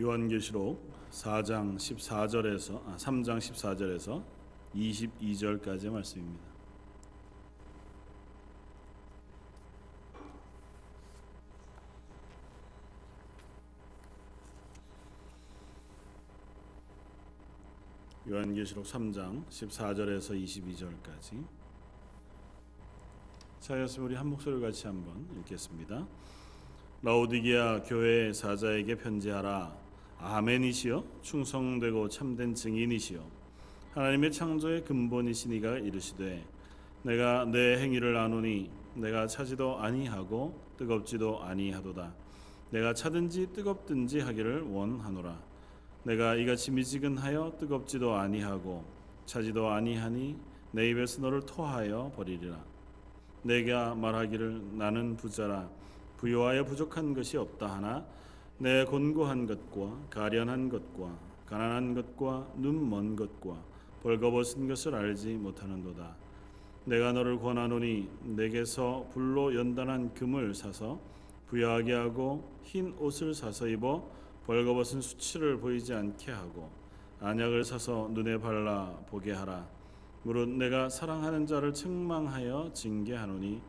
요한계시록 4장 14절에서 아, 3장 14절에서 22절까지의 말씀입니다. 요한계시록 3장 14절에서 22절까지 차였으면 우리 한 목소리 같이 한번 읽겠습니다. 라오디게아 교회 사자에게 편지하라. 아멘이시여 충성되고 참된 증인이시여 하나님의 창조의 근본이시니가 이르시되 내가 내 행위를 아노니 내가 차지도 아니하고 뜨겁지도 아니하도다. 내가 차든지 뜨겁든지 하기를 원하노라. 내가 이같이 미지근하여 뜨겁지도 아니하고 차지도 아니하니 내 입에서 너를 토하여 버리리라. 내가 말하기를 나는 부자라 부요하여 부족한 것이 없다 하나 내 곤고한 것과 가련한 것과 가난한 것과 눈 먼 것과 벌거벗은 것을 알지 못하는도다. 내가 너를 권하노니 내게서 불로 연단한 금을 사서 부여하게 하고 흰 옷을 사서 입어 벌거벗은 수치를 보이지 않게 하고 안약을 사서 눈에 발라 보게 하라. 무릇 내가 사랑하는 자를 책망하여 징계하노니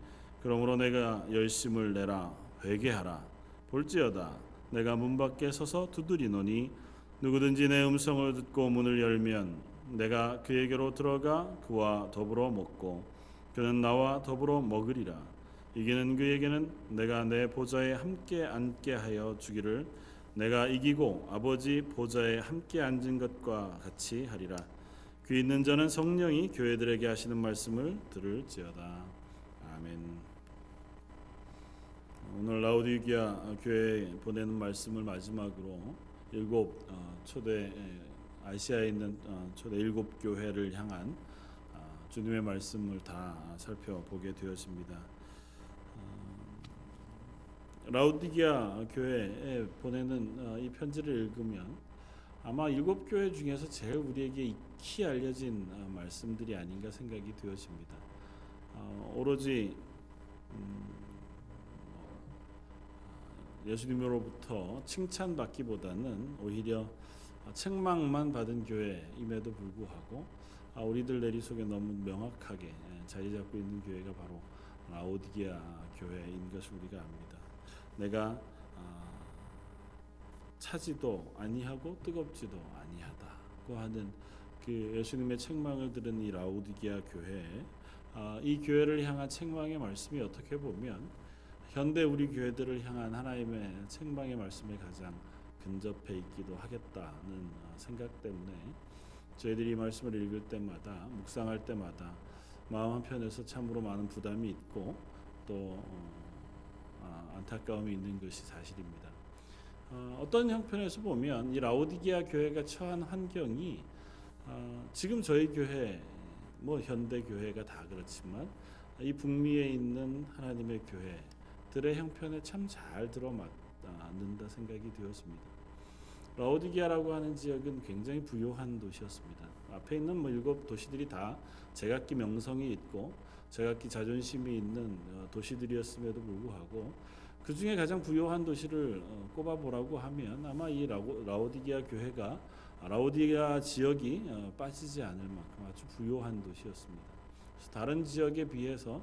그러므로 내가 열심을 내라 회개하라 볼지어다 내가 문 밖에 서서 두드리노니 누구든지 내 음성을 듣고 문을 열면 내가 그에게로 들어가 그와 더불어 먹고 그는 나와 더불어 먹으리라. 이기는 그에게는 내가 내 보좌에 함께 앉게 하여 주기를 내가 이기고 아버지 보좌에 함께 앉은 것과 같이 하리라. 귀 있는 자는 성령이 교회들에게 하시는 말씀을 들을지어다. 아멘 오늘 라우디기아 교회에 보내는 말씀을 마지막으로 일곱 어, 초대 아시아에 있는 어, 초대 일곱 교회를 향한 어, 주님의 말씀을 다 살펴보게 되었습니다. 라우디기아 교회에 보내는 이 편지를 읽으면 아마 일곱 교회 중에서 제일 우리에게 익히 알려진 말씀들이 아닌가 생각이 되어집니다. 오로지 음, 예수님으로부터 칭찬받기보다는 오히려 책망만 받은 교회임에도 불구하고 아, 우리들 내리 속에 너무 명확하게 예, 자리 잡고 있는 교회가 바로 라오디게아 교회인 것을 우리가 압니다. 내가 아, 차지도 아니하고 뜨겁지도 아니하다고 하는 그 예수님의 책망을 들은 이 라오디게아 교회, 아, 이 교회를 향한 책망의 말씀이 어떻게 보면 현대 우리 교회들을 향한 하나님의 책망의 말씀에 가장 근접해 있기도 하겠다는 생각 때문에 저희들이 말씀을 읽을 때마다 묵상할 때마다 마음 한편에서 참으로 많은 부담이 있고 또 어, 아, 안타까움이 있는 것이 사실입니다. 어, 떤 형편에서 보면 이 라오디게아 교회가 처한 환경이 어, 지금 저희 교회 뭐 현대 교회가 다 그렇지만 이 북미에 있는 하나님의 교회 들의 형편에 참 잘 들어맞는다 생각이 되었습니다. 라오디게아라고 하는 지역은 굉장히 부유한 도시였습니다. 앞에 있는 뭐 일곱 도시들이 다 제각기 명성이 있고 제각기 자존심이 있는 어, 도시들이었음에도 불구하고 그 중에 가장 부유한 도시를 어, 꼽아보라고 하면 아마 이 라오디게아 교회가 라오디게아 지역이 어, 빠지지 않을 만큼 아주 부유한 도시였습니다. 다른 지역에 비해서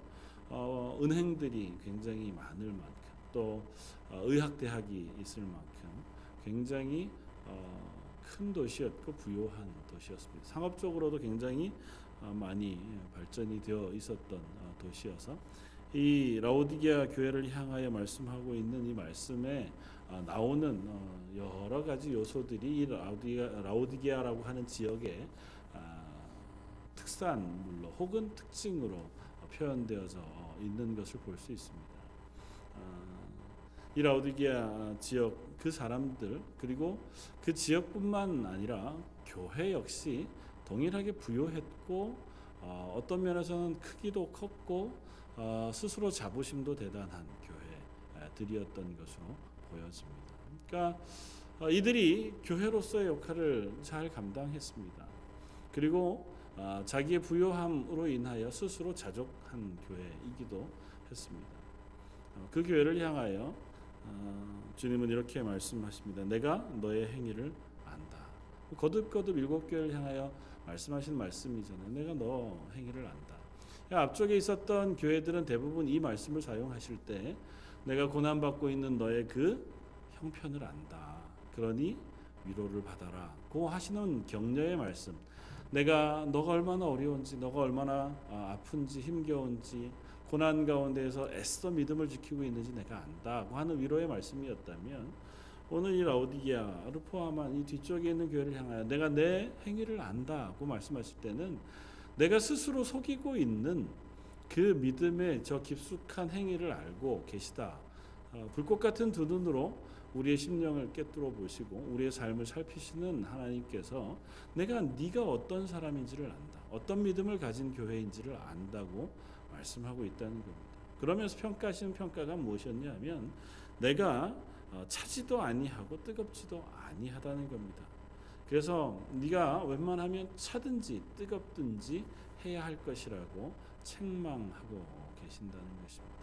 어, 은행들이 굉장히 많을 만큼 또 어, 의학대학이 있을 만큼 굉장히 어, 큰 도시였고 부유한 도시였습니다. 상업적으로도 굉장히 어, 많이 발전이 되어 있었던 어, 도시여서 이 라오디게아 교회를 향하여 말씀하고 있는 이 말씀에 어, 나오는 여러 가지 요소들이 이 라오디게아, 라오디게아라고 하는 지역의 아, 특산물로 혹은 특징으로 표현되어져 있는 것을 볼 수 있습니다. 아, 이 라오디게아 지역 그 사람들 그리고 그 지역뿐만 아니라 교회 역시 동일하게 부유했고 어, 떤 면에서는 크기도 컸고 어, 스스로 자부심도 대단한 교회들이었던 것으로 보여집니다. 그러니까 어, 이들이 교회로서의 역할을 잘 감당했습니다. 그리고 어, 자기의 부요함으로 인하여 스스로 자족한 교회이기도 했습니다. 어, 그 교회를 향하여 어, 주님은 이렇게 말씀하십니다. 내가 너의 행위를 안다. 거듭거듭 일곱 교회를 향하여 말씀하신 말씀이잖아요. 내가 너 행위를 안다. 앞쪽에 있었던 교회들은 대부분 이 말씀을 사용하실 때 내가 고난 받고 있는 너의 그 형편을 안다. 그러니 위로를 받아라. 고 하시는 격려의 말씀. 내가 너가 얼마나 어려운지, 너가 얼마나 아, 아픈지, 힘겨운지, 고난 가운데에서 애써 믿음을 지키고 있는지 내가 안다고 하는 위로의 말씀이었다면 오늘 이 라오디게아를 포함한 이 뒤쪽에 있는 교회를 향하여 내가 내 행위를 안다고 말씀하실 때는 내가 스스로 속이고 있는 그 믿음의 저 깊숙한 행위를 알고 계시다. 어, 불꽃 같은 두 눈으로 우리의 심령을 꿰뚫어 보시고 우리의 삶을 살피시는 하나님께서 내가 네가 어떤 사람인지를 안다. 어떤 믿음을 가진 교회인지를 안다고 말씀하고 있다는 겁니다. 그러면서 평가하시는 평가가 무엇이었냐면 내가 어, 차지도 아니하고 뜨겁지도 아니하다는 겁니다. 그래서 네가 웬만하면 차든지 뜨겁든지 해야 할 것이라고 책망하고 계신다는 것입니다.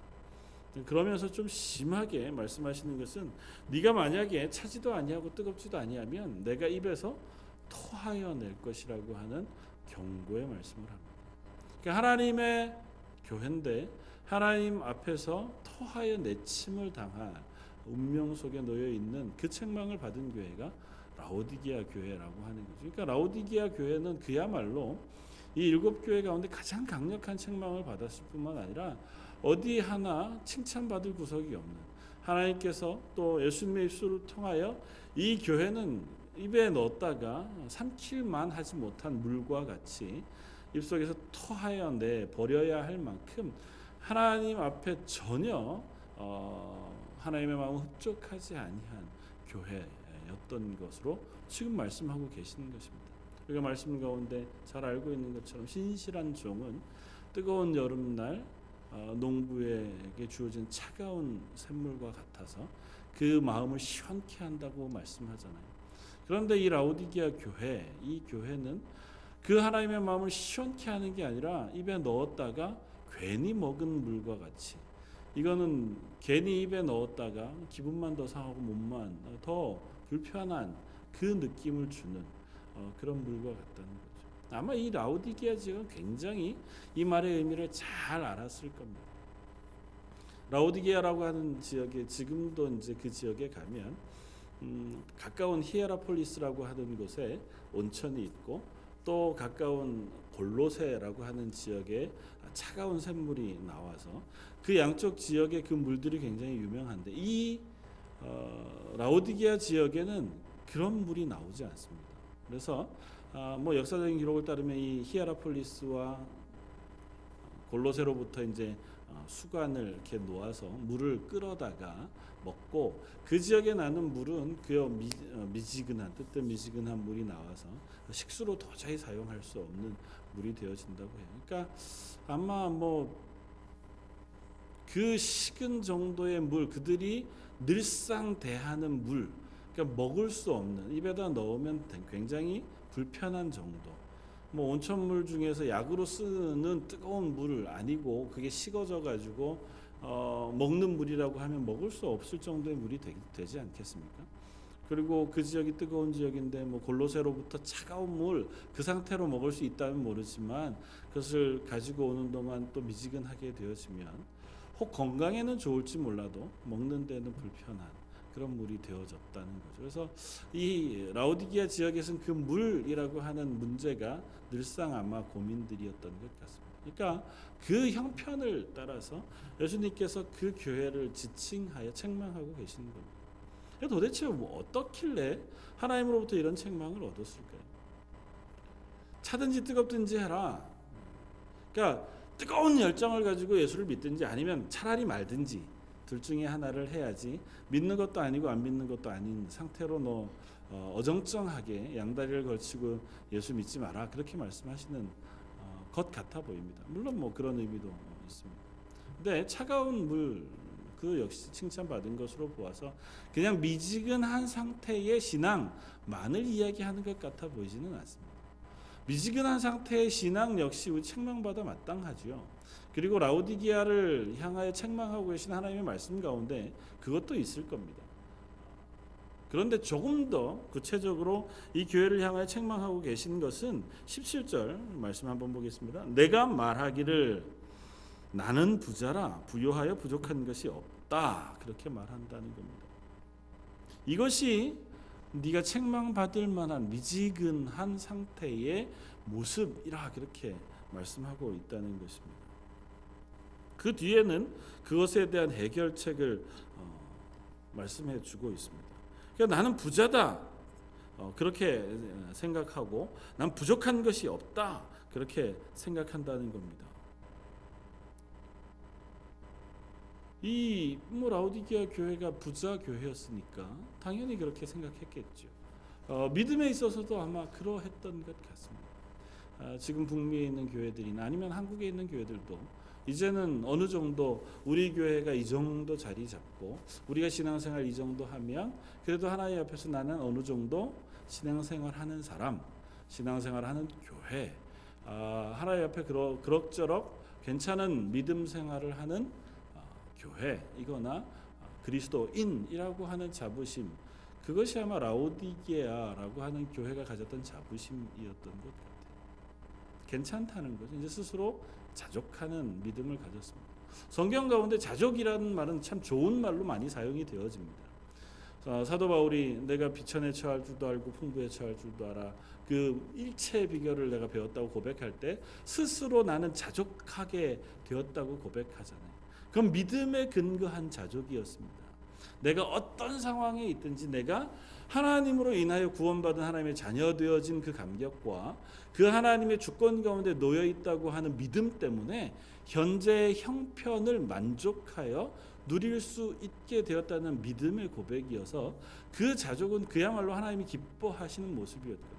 그러면서 좀 심하게 말씀하시는 것은 네가 만약에 차지도 아니하고 뜨겁지도 아니하면 내가 입에서 토하여 낼 것이라고 하는 경고의 말씀을 합니다. 그러니까 하나님의 교회인데 하나님 앞에서 토하여 내침을 당할 운명 속에 놓여 있는 그 책망을 받은 교회가 라오디게아 교회라고 하는 거죠. 그러니까 라오디게아 교회는 그야말로 이 일곱 교회 가운데 가장 강력한 책망을 받았을 뿐만 아니라 어디 하나 칭찬받을 구석이 없는 하나님께서 또 예수님의 입술을 통하여 이 교회는 입에 넣었다가 삼킬만 하지 못한 물과 같이 입속에서 토하여 내 버려야 할 만큼 하나님 앞에 전혀 어, 하나님의 마음을 흡족하지 아니한 교회였던 것으로 지금 말씀하고 계시는 것입니다. 우리가 말씀 가운데 잘 알고 있는 것처럼 신실한 종은 뜨거운 여름날 어, 농부에게 주어진 차가운 샘물과 같아서 그 마음을 시원케 한다고 말씀하잖아요. 그런데 이 라오디게아 교회, 이 교회는 그 하나님의 마음을 시원케 하는 게 아니라 입에 넣었다가 괜히 먹은 물과 같이 이거는 괜히 입에 넣었다가 기분만 더 상하고 몸만 더 불편한 그 느낌을 주는 어, 그런 물과 같다는. 아마 이 라우디게아 지역은 굉장히 이 말의 의미를 잘 알았을 겁니다. 라우디게아라고 하는 지역에 지금도 이제 그 지역에 가면 음, 가까운 히에라폴리스라고 하는 곳에 온천이 있고 또 가까운 골로세라고 하는 지역에 차가운 샘물이 나와서 그 양쪽 지역의 그 물들이 굉장히 유명한데 이 어, 라오디게아 지역에는 그런 물이 나오지 않습니다. 그래서 아, 뭐 역사적인 기록을 따르면 이 히에라폴리스와 골로세로부터 이제 어, 수관을 이렇게 놓아서 물을 끌어다가 먹고 그 지역에 나는 물은 그 미, 어, 미지근한 뜨뜻 미지근한 물이 나와서 식수로 도저히 사용할 수 없는 물이 되어진다고 해요. 그러니까 아마 뭐 그 식은 정도의 물 그들이 늘상 대하는 물 그러니까 먹을 수 없는 입에다 넣으면 굉장히 불편한 정도. 뭐 온천물 중에서 약으로 쓰는 뜨거운 물 아니고 그게 식어져 가지고 어, 먹는 물이라고 하면 먹을 수 없을 정도의 물이 되, 지 않겠습니까? 그리고 그 지역이 뜨거운 지역인데 뭐 골로새로부터 차가운 물 그 상태로 먹을 수 있다면 모르지만 그것을 가지고 오는 동안 또 미지근하게 되어지면 혹 건강에는 좋을지 몰라도 먹는 데는 불편한 그런 물이 되어졌다는 거죠. 그래서 이 라우디기아 지역에서는 그 물이라고 하는 문제가 늘상 아마 고민들이었던 것 같습니다. 그러니까 그 형편을 따라서 예수님께서 그 교회를 지칭하여 책망하고 계시는 겁니다. 도대체 뭐 어떻길래 하나님으로부터 이런 책망을 얻었을까요? 차든지 뜨겁든지 해라. 그러니까 뜨거운 열정을 가지고 예수를 믿든지 아니면 차라리 말든지 둘 중에 하나를 해야지 믿는 것도 아니고 안 믿는 것도 아닌 상태로 너 어, 어정쩡하게 양다리를 걸치고 예수 믿지 마라 그렇게 말씀하시는 어, 것 같아 보입니다. 물론 뭐 그런 의미도 있습니다. 근데 차가운 물 그 역시 칭찬받은 것으로 보아서 그냥 미지근한 상태의 신앙만을 이야기하는 것 같아 보이지는 않습니다. 미지근한 상태의 신앙 역시 우리 책망받아 마땅하지요. 그리고 라우디기아를 향하여 책망하고 계신 하나님의 말씀 가운데 그것도 있을 겁니다. 그런데 조금 더 구체적으로 이 교회를 향하여 책망하고 계신 것은 17절 말씀 한번 보겠습니다. 내가 말하기를 나는 부자라 부요하여 부족한 것이 없다. 그렇게 말한다는 겁니다. 이것이 네가 책망받을 만한 미지근한 상태의 모습이라 그렇게 말씀하고 있다는 것입니다. 그 뒤에는 그것에 대한 해결책을 어, 말씀해 주고 있습니다. 그러니까 나는 부자다. 어, 그렇게 생각하고 난 부족한 것이 없다. 그렇게 생각한다는 겁니다. 이뭐 라우디게아 교회가 부자 교회였으니까 당연히 그렇게 생각했겠죠. 어, 믿음에 있어서도 아마 그러했던 것 같습니다. 아, 지금 북미에 있는 교회들이나 아니면 한국에 있는 교회들도 이제는 어느 정도 우리 교회가 이 정도 자리 잡고 우리가 신앙생활 이 정도 하면 그래도 하나님 앞에서 나는 어느 정도 신앙생활 하는 사람, 신앙생활 하는 교회, 아, 하나님 앞에 그러, 그럭저럭 괜찮은 믿음 생활을 하는 교회이거나 그리스도인이라고 하는 자부심 그것이 아마 라오디게아라고 하는 교회가 가졌던 자부심이었던 것 같아요. 괜찮다는 거죠. 이제 스스로 자족하는 믿음을 가졌습니다. 성경 가운데 자족이라는 말은 참 좋은 말로 많이 사용이 되어집니다. 사도 바울이 내가 비천에 처할 줄도 알고 풍부에 처할 줄도 알아 그 일체 비결을 내가 배웠다고 고백할 때 스스로 나는 자족하게 되었다고 고백하잖아요. 그건 믿음에 근거한 자족이었습니다. 내가 어떤 상황에 있든지 내가 하나님으로 인하여 구원받은 하나님의 자녀 되어진 그 감격과 그 하나님의 주권 가운데 놓여 있다고 하는 믿음 때문에 현재의 형편을 만족하여 누릴 수 있게 되었다는 믿음의 고백이어서 그 자족은 그야말로 하나님이 기뻐하시는 모습이었거든요.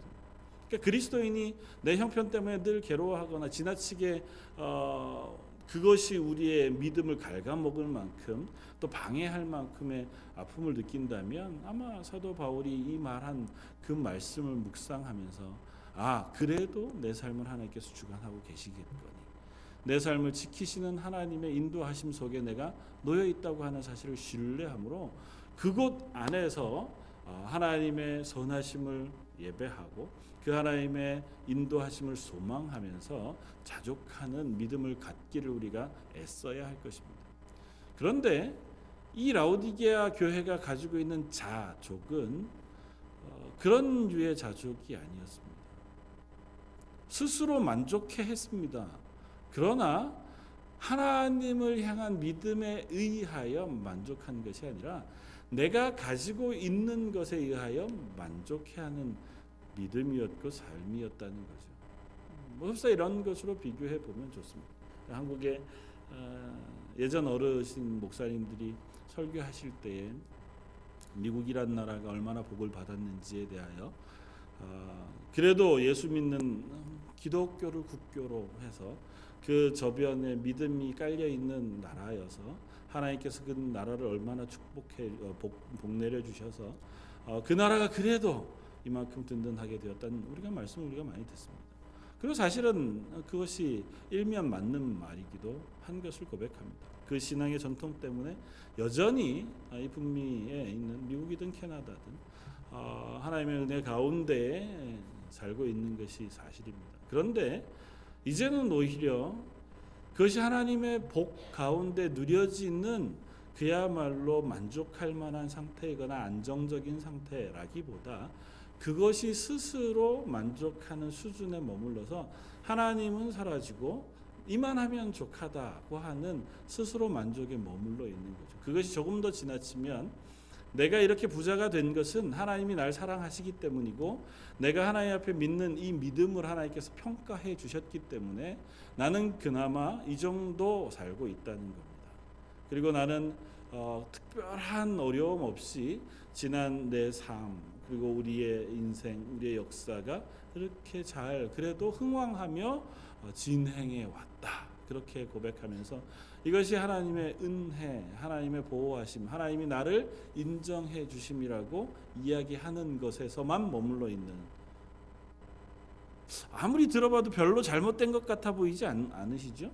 그러니까 그리스도인이 내 형편 때문에 늘 괴로워하거나 지나치게 어, 그것이 우리의 믿음을 갉아먹을 만큼 또 방해할 만큼의 아픔을 느낀다면 아마 사도 바울이 이 말한 그 말씀을 묵상하면서 아 그래도 내 삶을 하나님께서 주관하고 계시겠거니 내 삶을 지키시는 하나님의 인도하심 속에 내가 놓여 있다고 하는 사실을 신뢰함으로 그곳 안에서 어, 하나님의 선하심을 예배하고 그 하나님의 인도하심을 소망하면서 자족하는 믿음을 갖기를 우리가 애써야 할 것입니다. 그런데 이 라우디게아 교회가 가지고 있는 자족은 어, 그런 류의 자족이 아니었습니다. 스스로 만족해 했습니다. 그러나 하나님을 향한 믿음에 의하여 만족한 것이 아니라 내가 가지고 있는 것에 의하여 만족해 하는 믿음이었고 삶이었다는 거죠. 흡사 이런 것으로 비교해 보면 좋습니다. 한국의 어, 예전 어르신 목사님들이 설교하실 때에 미국이란 나라가 얼마나 복을 받았는지에 대하여 어, 그래도 예수 믿는 기독교를 국교로 해서 그 저변에 믿음이 깔려 있는 나라여서 하나님께서 그 나라를 얼마나 축복해 어, 복, 복 내려 주셔서 그 나라가 그래도 이만큼 든든하게 되었다는 우리가 말씀을 우리가 많이 듣습니다. 그리고 사실은 그것이 일면 맞는 말이기도 한 것을 고백합니다. 그 신앙의 전통 때문에 여전히 이 북미에 있는 미국이든 캐나다든 어, 하나님의 은혜 가운데 살고 있는 것이 사실입니다. 그런데 이제는 오히려 그것이 하나님의 복 가운데 누려지는 그야말로 만족할 만한 상태이거나 안정적인 상태라기보다 그것이 스스로 만족하는 수준에 머물러서 하나님은 사라지고 이만하면 족하다고 하는 스스로 만족에 머물러 있는 거죠. 그것이 조금 더 지나치면 내가 이렇게 부자가 된 것은 하나님이 날 사랑하시기 때문이고 내가 하나님 앞에 믿는 이 믿음을 하나님께서 평가해 주셨기 때문에 나는 그나마 이 정도 살고 있다는 겁니다. 그리고 나는 어, 특별한 어려움 없이 지난 내 삶, 그리고 우리의 인생, 우리의 역사가 이렇게 잘 그래도 흥왕하며 어, 진행해 왔다. 그렇게 고백하면서 이것이 하나님의 은혜, 하나님의 보호하심, 하나님이 나를 인정해 주심이라고 이야기하는 것에서만 머물러 있는 아무리 들어봐도 별로 잘못된 것 같아 보이지 않, 않으시죠?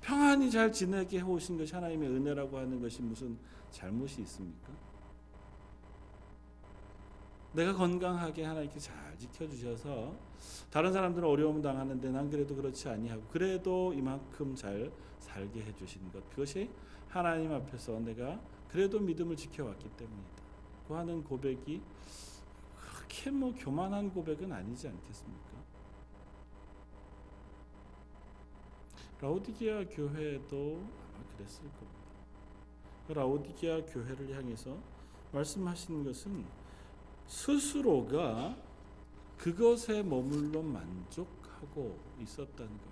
평안히 잘 지내게 해오신 것이 하나님의 은혜라고 하는 것이 무슨 잘못이 있습니까? 내가 건강하게 하나님께 잘 지켜주셔서 다른 사람들은 어려움 당하는데 난 그래도 그렇지 아니하고 그래도 이만큼 잘 살게 해주신 것 그것이 하나님 앞에서 내가 그래도 믿음을 지켜왔기 때문이다. 그 하는 고백이 그렇게 뭐 교만한 고백은 아니지 않겠습니까? 라오디게아 교회도 아마 그랬을 겁니다. 라오디게아 교회를 향해서 말씀하시는 것은 스스로가 그것에 머물러 만족하고 있었다는 겁니다.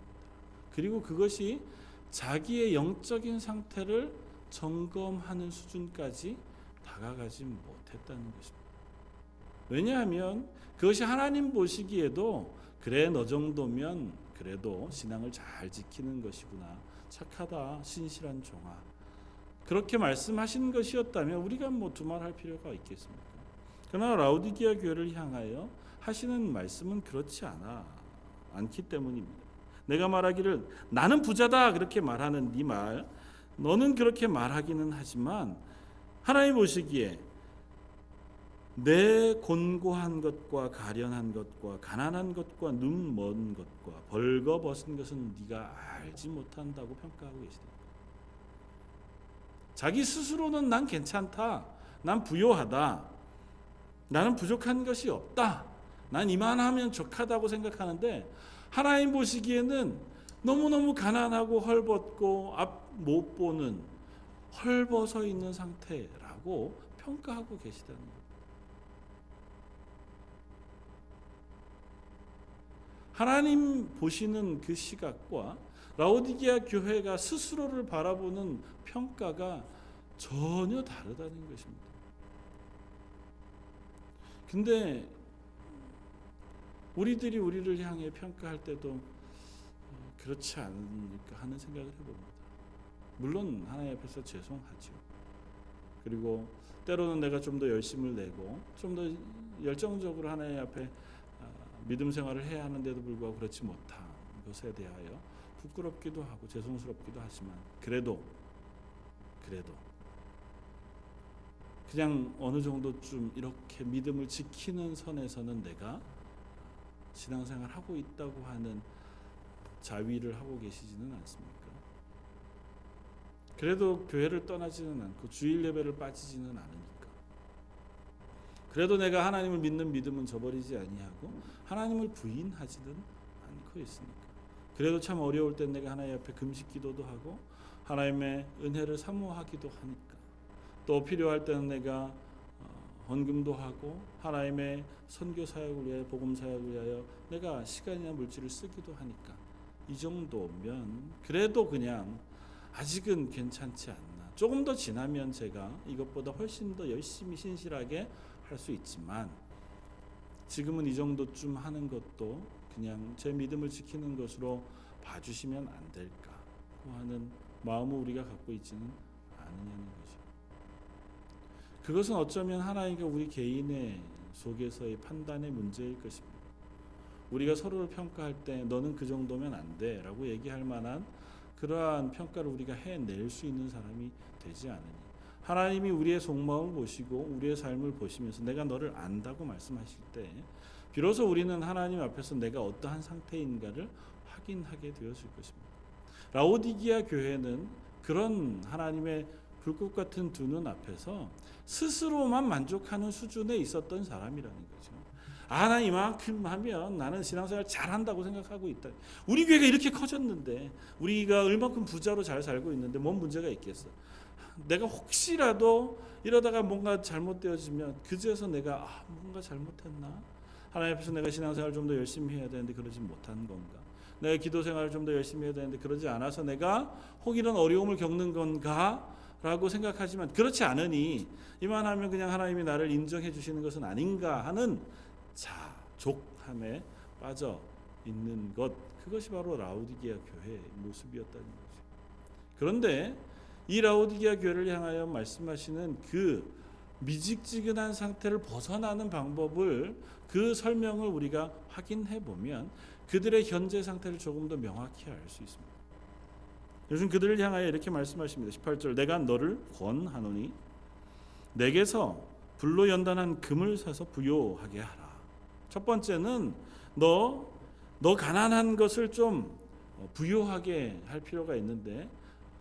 그리고 그것이 자기의 영적인 상태를 점검하는 수준까지 다가가지 못했다는 것입니다. 왜냐하면 그것이 하나님 보시기에도 그래 너 정도면 그래도 신앙을 잘 지키는 것이구나 착하다 신실한 종아 그렇게 말씀하신 것이었다면 우리가 뭐 두말할 필요가 있겠습니까? 그러나 라우디기아 교회를 향하여 하시는 말씀은 그렇지 않아 않기 때문입니다. 내가 말하기를 나는 부자다 그렇게 말하는 네 말, 너는 그렇게 말하기는 하지만 하나님 보시기에 내 곤고한 것과 가련한 것과 가난한 것과 눈먼 것과 벌거벗은 것은 네가 알지 못한다고 평가하고 계시다. 자기 스스로는 난 괜찮다. 난 부요하다. 나는 부족한 것이 없다. 난 이만하면 족하다고 생각하는데 하나님 보시기에는 너무너무 가난하고 헐벗고 앞 못 보는 헐벗어 있는 상태라고 평가하고 계시다는. 하나님 보시는 그 시각과 라오디게아 교회가 스스로를 바라보는 평가가 전혀 다르다는 것입니다. 근데 우리들이 우리를 향해 평가할 때도 어, 그렇지 않을까 하는 생각을 해봅니다. 물론 하나님 앞에서 죄송하죠. 그리고 때로는 내가 좀 더 열심을 내고 좀 더 열정적으로 하나님 앞에 아, 믿음 생활을 해야 하는데도 불구하고 그렇지 못한 것에 대하여 부끄럽기도 하고 죄송스럽기도 하지만 그래도 그래도 그냥 어느 정도쯤 이렇게 믿음을 지키는 선에서는 내가 신앙생활 하고 있다고 하는 자위를 하고 계시지는 않습니까? 그래도 교회를 떠나지는 않고 주일 예배를 빠지지는 않으니까. 그래도 내가 하나님을 믿는 믿음은 저버리지 아니하고 하나님을 부인하지는 않고 있으니까. 그래도 참 어려울 땐 내가 하나님 앞에 금식 기도도 하고 하나님의 은혜를 사모하기도 하니까. 또 필요할 때는 내가 헌금도 하고 하나님의 선교 사역을 위하여 복음 사역을 위하여 내가 시간이나 물질을 쓰기도 하니까 이 정도면 그래도 그냥 아직은 괜찮지 않나. 조금 더 지나면 제가 이것보다 훨씬 더 열심히 신실하게 할 수 있지만 지금은 이 정도쯤 하는 것도 그냥 제 믿음을 지키는 것으로 봐주시면 안 될까 하는 마음을 우리가 갖고 있지는 않느냐는 거죠. 그것은 어쩌면 하나님과 우리 개인의 속에서의 판단의 문제일 것입니다. 우리가 서로를 평가할 때 너는 그 정도면 안 돼 라고 얘기할 만한 그러한 평가를 우리가 해낼 수 있는 사람이 되지 않으니 하나님이 우리의 속마음을 보시고 우리의 삶을 보시면서 내가 너를 안다고 말씀하실 때 비로소 우리는 하나님 앞에서 내가 어떠한 상태인가를 확인하게 되었을 것입니다. 라오디기아 교회는 그런 하나님의 불꽃 같은 두 눈 앞에서 스스로만 만족하는 수준에 있었던 사람이라는 거죠. 아, 나 이만큼 하면 나는 신앙생활 잘한다고 생각하고 있다. 우리 교회가 이렇게 커졌는데, 우리가 얼마큼 부자로 잘 살고 있는데, 뭔 문제가 있겠어? 내가 혹시라도 이러다가 뭔가 잘못되어지면 그제서 내가 아, 뭔가 잘못했나? 하나님 앞에서 내가 신앙생활 좀 더 열심히 해야 되는데 그러지 못한 건가? 내가 기도 생활을 좀 더 열심히 해야 되는데 그러지 않아서 내가 혹 이런 어려움을 겪는 건가? 라고 생각하지만 그렇지 않으니 이만하면 그냥 하나님이 나를 인정해 주시는 것은 아닌가 하는 자족함에 빠져 있는 것 그것이 바로 라우디게아 교회의 모습이었다는 거죠. 그런데 이 라우디게아 교회를 향하여 말씀하시는 그 미직지근한 상태를 벗어나는 방법을 그 설명을 우리가 확인해 보면 그들의 현재 상태를 조금 더 명확히 알 수 있습니다. 요즘 그들을 향하여 이렇게 말씀하십니다. 18절 내가 너를 권하노니 내게서 불로 연단한 금을 사서 부요하게 하라. 첫 번째는 너 너 가난한 것을 좀 부요하게 할 필요가 있는데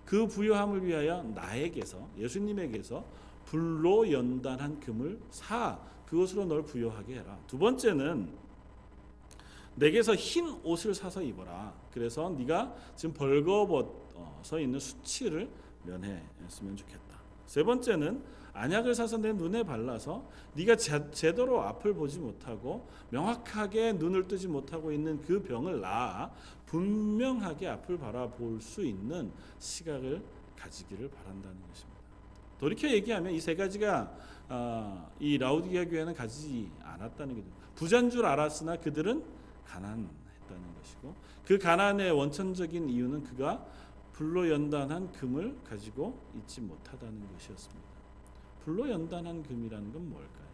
그 부요함을 위하여 나에게서 예수님에게서 불로 연단한 금을 사 그것으로 널 부요하게 해라. 두 번째는 내게서 흰 옷을 사서 입어라. 그래서 네가 지금 벌거벗 어 있는 수치를 면했으면 좋겠다. 세 번째는 안약을 사서 내 눈에 발라서 네가 제, 대로 앞을 보지 못하고 명확하게 눈을 뜨지 못하고 있는 그 병을 나 분명하게 앞을 바라볼 수 있는 시각을 가지기를 바란다는 것입니다. 돌이켜 얘기하면 이 세 가지가 어, 이 라우디게아 교회는 가지지 않았다는 거죠. 부자인 줄 알았으나 그들은 가난했다는 것이고 그 가난의 원천적인 이유는 그가 불로 연단한 금을 가지고 있지 못하다는 것이었습니다. 불로 연단한 금이라는 건 뭘까요?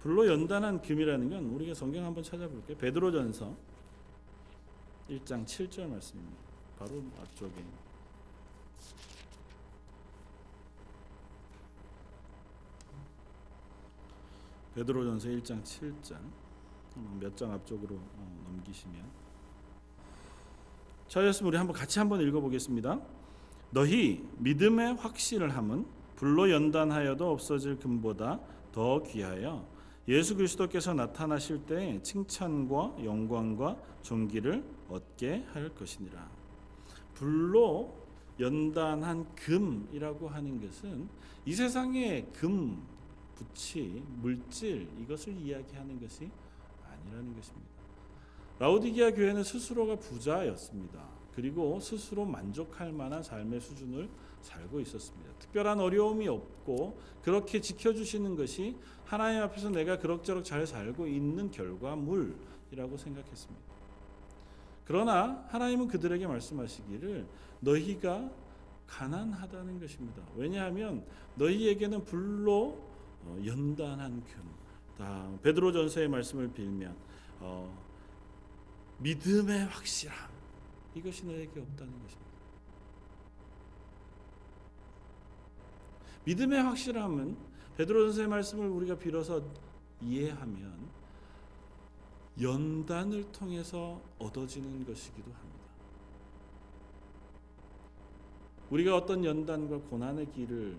불로 연단한 금이라는 건 우리가 성경 한번 찾아볼게요. 베드로전서 1장 7절 말씀입니다. 바로 앞쪽에 베드로전서 1장 7절 몇 장 앞쪽으로 어, 넘기시면 저였으면 우리 한번 같이 한번 읽어보겠습니다. 너희 믿음의 확신을 함은 불로 연단하여도 없어질 금보다 더 귀하여 예수 그리스도께서 나타나실 때 칭찬과 영광과 존귀를 얻게 할 것이니라. 불로 연단한 금이라고 하는 것은 이 세상의 금, 부치, 물질 이것을 이야기하는 것이 아니라는 것입니다. 라우디기아 교회는 스스로가 부자였습니다. 그리고 스스로 만족할 만한 삶의 수준을 살고 있었습니다. 특별한 어려움이 없고 그렇게 지켜주시는 것이 하나님 앞에서 내가 그럭저럭 잘 살고 있는 결과물이라고 생각했습니다. 그러나 하나님은 그들에게 말씀하시기를 너희가 가난하다는 것입니다. 왜냐하면 너희에게는 불로 어, 연단한 금. 베드로전서의 말씀을 빌면 어, 믿음의 확실함 이것이 너에게 없다는 것입니다. 믿음의 확실함은 베드로전서의 말씀을 우리가 빌어서 이해하면 연단을 통해서 얻어지는 것이기도 합니다. 우리가 어떤 연단과 고난의 길을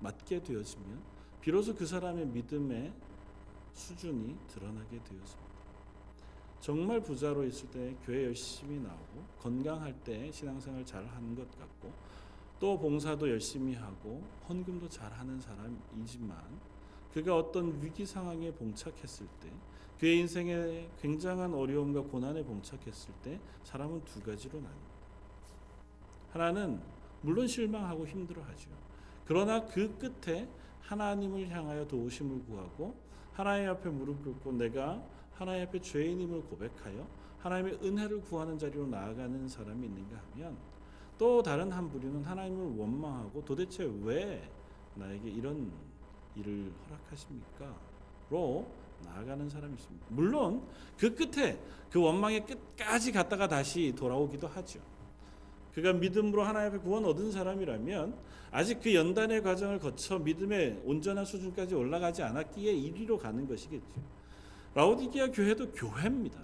맞게 되어지면 비로소 그 사람의 믿음의 수준이 드러나게 되었습니다. 정말 부자로 있을 때 교회 열심히 나오고 건강할 때 신앙생활 잘 하는 것 같고 또 봉사도 열심히 하고 헌금도 잘 하는 사람이지만 그가 어떤 위기 상황에 봉착했을 때 그의 인생에 굉장한 어려움과 고난에 봉착했을 때 사람은 두 가지로 나뉩니다. 하나는 물론 실망하고 힘들어하죠. 그러나 그 끝에 하나님을 향하여 도우심을 구하고 하나님 앞에 무릎 꿇고 내가 하나님 앞에 죄인임을 고백하여 하나님의 은혜를 구하는 자리로 나아가는 사람이 있는가 하면 또 다른 한 부류는 하나님을 원망하고 도대체 왜 나에게 이런 일을 허락하십니까? 로 나아가는 사람이 있습니다. 물론 그 끝에 그 원망의 끝까지 갔다가 다시 돌아오기도 하죠. 그가 믿음으로 하나님 앞에 구원 얻은 사람이라면 아직 그 연단의 과정을 거쳐 믿음의 온전한 수준까지 올라가지 않았기에 이리로 가는 것이겠죠. 라오디게아 교회도 교회입니다.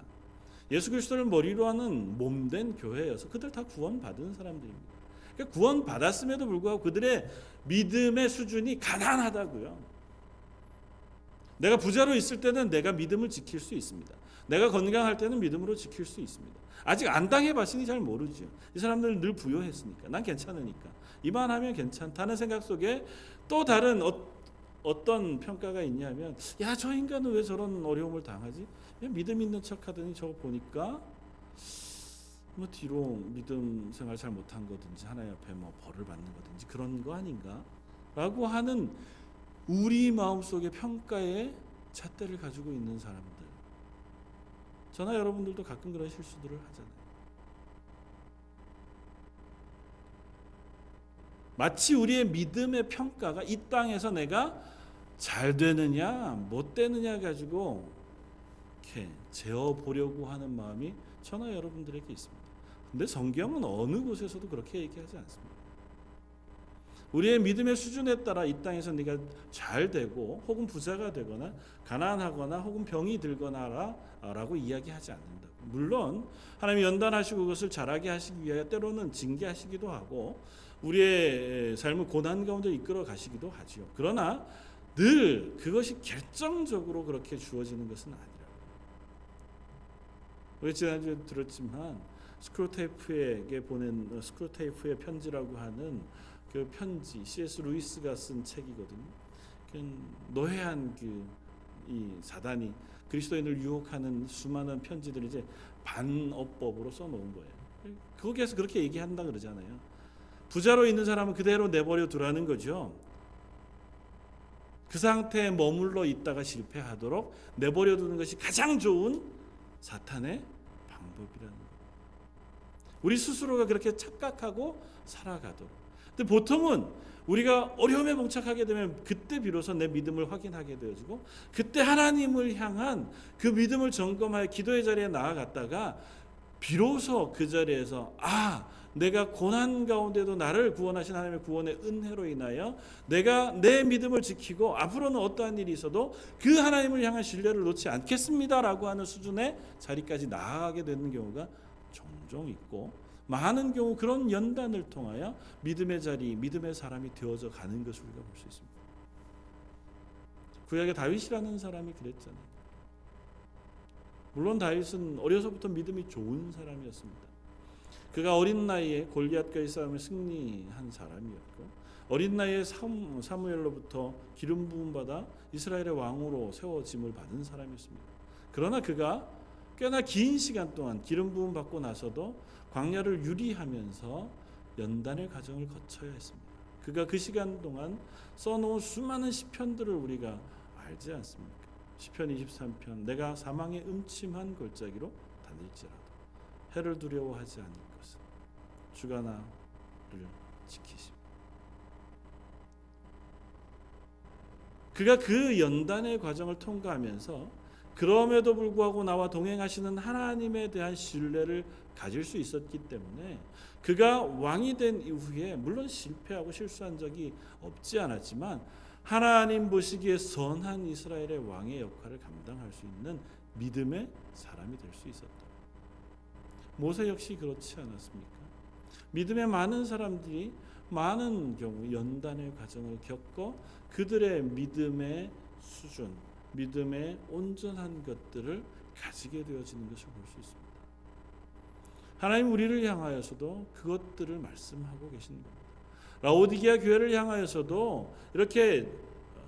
예수 그리스도를 머리로 하는 몸된 교회여서 그들 다 구원받은 사람들입니다. 그러니까 구원받았음에도 불구하고 그들의 믿음의 수준이 가난하다고요. 내가 부자로 있을 때는 내가 믿음을 지킬 수 있습니다. 내가 건강할 때는 믿음으로 지킬 수 있습니다. 아직 안 당해봤으니 잘 모르죠. 이 사람들은 늘 부여했으니까. 난 괜찮으니까. 이만 하면 괜찮다는 생각 속에 또 다른 어, 어떤 평가가 있냐면 야 저 인간은 왜 저런 어려움을 당하지? 믿음 있는 척 하더니 저거 보니까 뭐 뒤로 믿음 생활 잘 못한 거든지 하나님 앞에 뭐 벌을 받는 거든지 그런 거 아닌가 라고 하는 우리 마음속의 평가의 잣대를 가지고 있는 사람들 저나 여러분들도 가끔 그런 실수들을 하잖아요. 마치 우리의 믿음의 평가가 이 땅에서 내가 잘 되느냐 못 되느냐 가지고 이렇게 재어 보려고 하는 마음이 저나 여러분들에게 있습니다. 근데 성경은 어느 곳에서도 그렇게 얘기하지 않습니다. 우리의 믿음의 수준에 따라 이 땅에서 네가 잘 되고 혹은 부자가 되거나 가난하거나 혹은 병이 들거나라고 이야기하지 않는다. 물론 하나님 연단하시고 그것을 잘하게 하시기 위하여 때로는 징계하시기도 하고 우리의 삶을 고난 가운데 이끌어 가시기도 하지요. 그러나 늘 그것이 결정적으로 그렇게 주어지는 것은 아니라고. 우리 지난주에 들었지만 스크루테이프에게 보낸 어, 스크루테이프의 편지라고 하는 그 편지 C.S. 루이스가 쓴 책이거든요. 그 노회한 그 이 사단이 그리스도인을 유혹하는 수많은 편지들을 이제 반어법으로 써놓은 거예요. 거기에서 그렇게 얘기한다 그러잖아요. 부자로 있는 사람은 그대로 내버려 두라는 거죠. 그 상태에 머물러 있다가 실패하도록 내버려 두는 것이 가장 좋은 사탄의 방법이라는 거예요. 우리 스스로가 그렇게 착각하고 살아가도록. 근데 보통은 우리가 어려움에 봉착하게 되면 그때 비로소 내 믿음을 확인하게 되어지고 그때 하나님을 향한 그 믿음을 점검하여 기도의 자리에 나아갔다가 비로소 그 자리에서 아 내가 고난 가운데도 나를 구원하신 하나님의 구원의 은혜로 인하여 내가 내 믿음을 지키고 앞으로는 어떠한 일이 있어도 그 하나님을 향한 신뢰를 놓지 않겠습니다라고 하는 수준의 자리까지 나아가게 되는 경우가 종종 있고 많은 경우 그런 연단을 통하여 믿음의 자리, 믿음의 사람이 되어져 가는 것을 우리가 볼 수 있습니다. 구약의 다윗이라는 사람이 그랬잖아요. 물론 다윗은 어려서부터 믿음이 좋은 사람이었습니다. 그가 어린 나이에 골리앗과의 싸움에 승리한 사람이었고 어린 나이에 사무엘로부터 기름 부음 받아 이스라엘의 왕으로 세워짐을 받은 사람이었습니다. 그러나 그가 꽤나 긴 시간 동안 기름 부음 받고 나서도 광야를 유리하면서 연단의 과정을 거쳐야 했습니다. 그가 그 시간 동안 써놓은 수많은 시편들을 우리가 알지 않습니까? 시편 23편 내가 사망의 음침한 골짜기로 다닐지라도 해를 두려워하지 않을 것은 주가 나를 지키심. 그가 그 연단의 과정을 통과하면서 그럼에도 불구하고 나와 동행하시는 하나님에 대한 신뢰를 가질 수 있었기 때문에 그가 왕이 된 이후에 물론 실패하고 실수한 적이 없지 않았지만 하나님 보시기에 선한 이스라엘의 왕의 역할을 감당할 수 있는 믿음의 사람이 될 수 있었다. 모세 역시 그렇지 않았습니까? 믿음의 많은 사람들이 많은 경우 연단의 과정을 겪고 그들의 믿음의 수준, 믿음의 온전한 것들을 가지게 되어지는 것을 볼 수 있습니다. 하나님 우리를 향하여서도 그것들을 말씀하고 계신 겁니다. 라오디게아 교회를 향하여서도 이렇게 어,